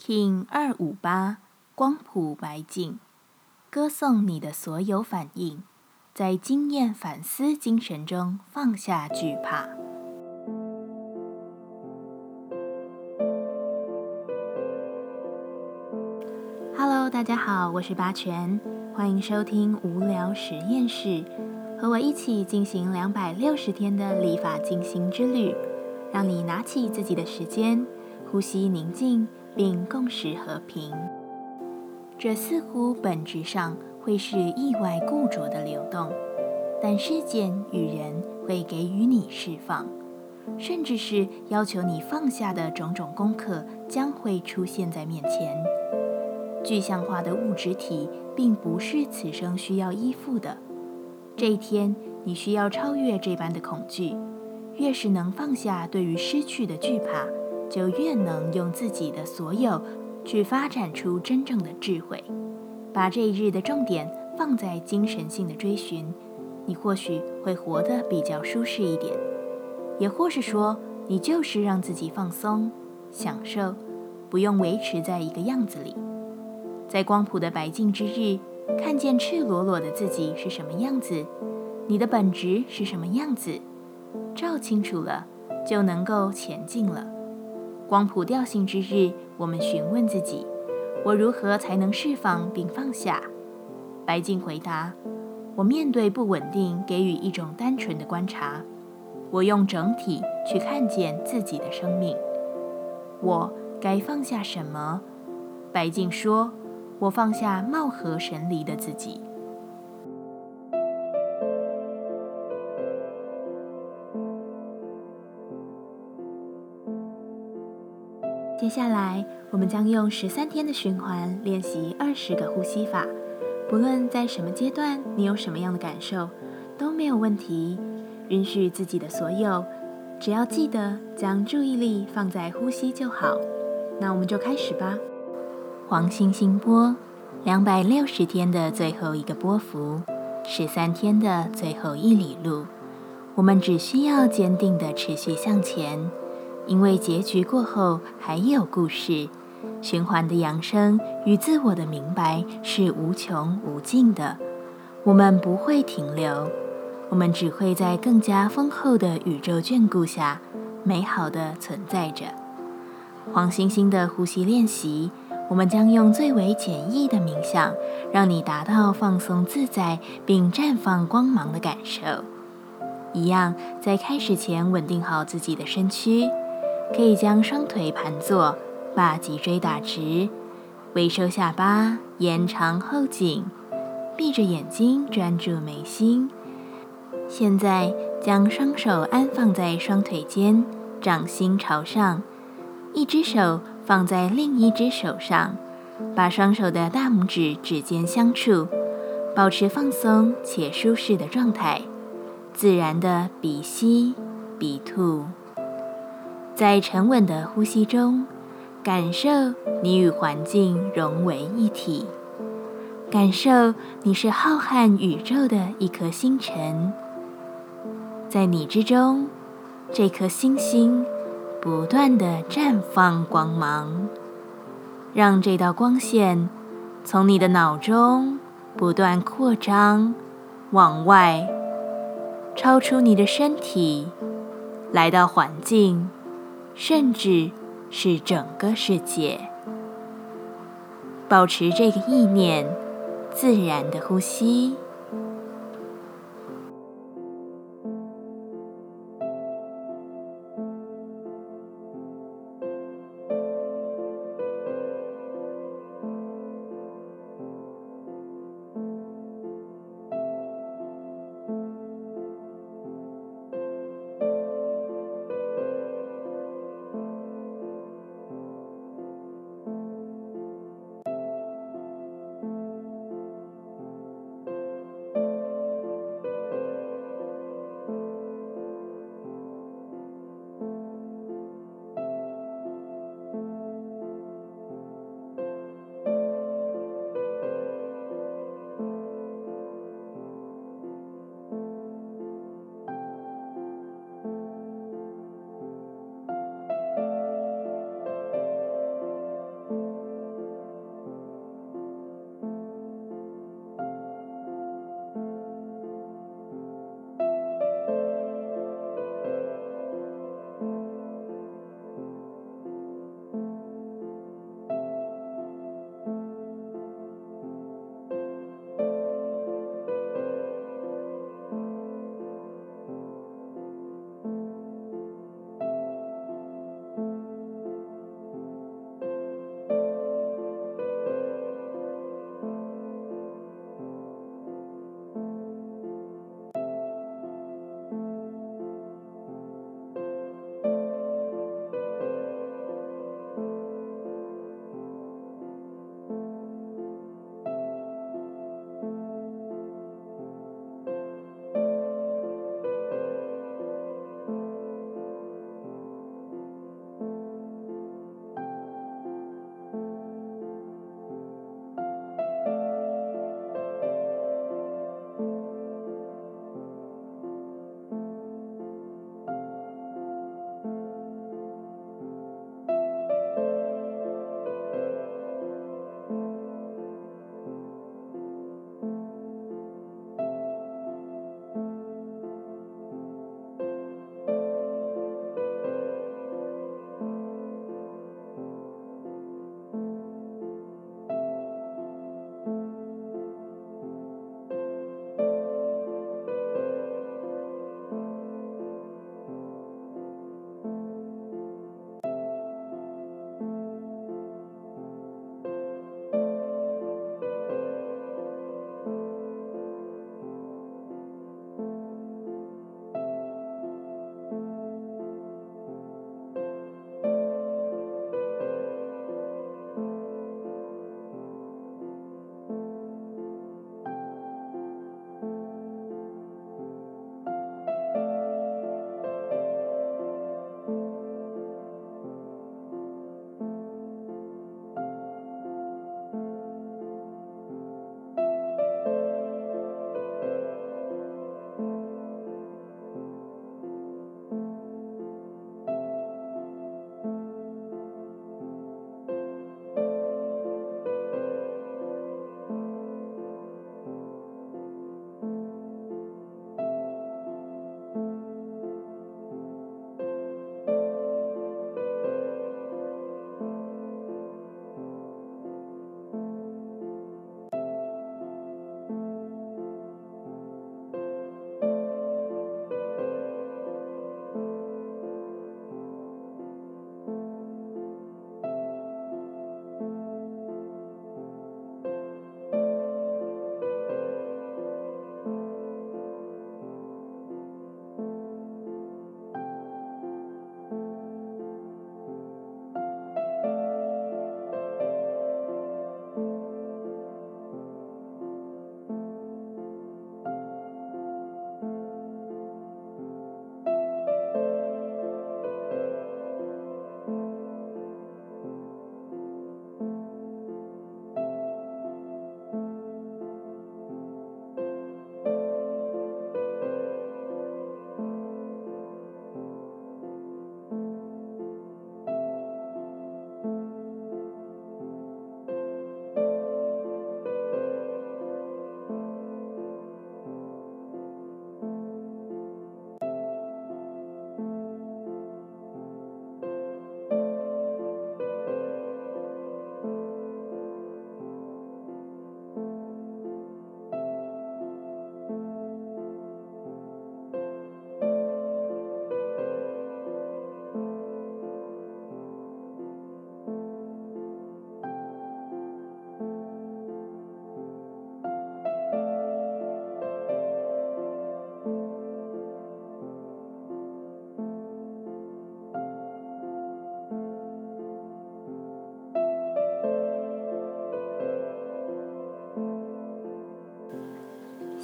King 二五八光谱白净，歌颂你的所有反应，在经验反思精神中放下惧怕。Hello，大家好，我是八全，欢迎收听无聊实验室，和我一起进行两百六十天的立法进行之旅，让你拿起自己的时间，呼吸宁静。并共识和平，这似乎本质上会是意外固着的流动，但事件与人会给予你释放，甚至是要求你放下的种种功课将会出现在面前。具象化的物质体并不是此生需要依附的，这一天你需要超越这般的恐惧，越是能放下对于失去的惧怕。就越能用自己的所有去发展出真正的智慧，把这一日的重点放在精神性的追寻，你或许会活得比较舒适一点，也或是说，你就是让自己放松、享受，不用维持在一个样子里，在光谱的白净之日，看见赤裸裸的自己是什么样子，你的本质是什么样子，照清楚了，就能够前进了。光谱调性之日，我们询问自己：我如何才能释放并放下？白净回答：我面对不稳定，给予一种单纯的观察。我用整体去看见自己的生命。我该放下什么？白净说：我放下貌合神离的自己。接下来，我们将用十三天的循环练习二十个呼吸法。不论在什么阶段，你有什么样的感受，都没有问题。允许自己的所有，只要记得将注意力放在呼吸就好。那我们就开始吧。黄星星波，两百六十天的最后一个波幅，十三天的最后一里路，我们只需要坚定地持续向前。因为结局过后还有故事，循环的扬升与自我的明白是无穷无尽的。我们不会停留，我们只会在更加丰厚的宇宙眷顾下，美好的存在着。黄星星的呼吸练习，我们将用最为简易的冥想，让你达到放松自在并绽放光芒的感受。一样，在开始前稳定好自己的身躯。可以将双腿盘坐，把脊椎打直，微收下巴，延长后颈，闭着眼睛专注眉心。现在将双手安放在双腿间，掌心朝上，一只手放在另一只手上，把双手的大拇指指尖相触，保持放松且舒适的状态，自然的鼻吸鼻吐。在沉稳的呼吸中，感受你与环境融为一体，感受你是浩瀚宇宙的一颗星辰，在你之中，这颗星星不断的绽放光芒，让这道光线从你的脑中不断扩张，往外，超出你的身体，来到环境。甚至是整个世界，保持这个意念，自然的呼吸。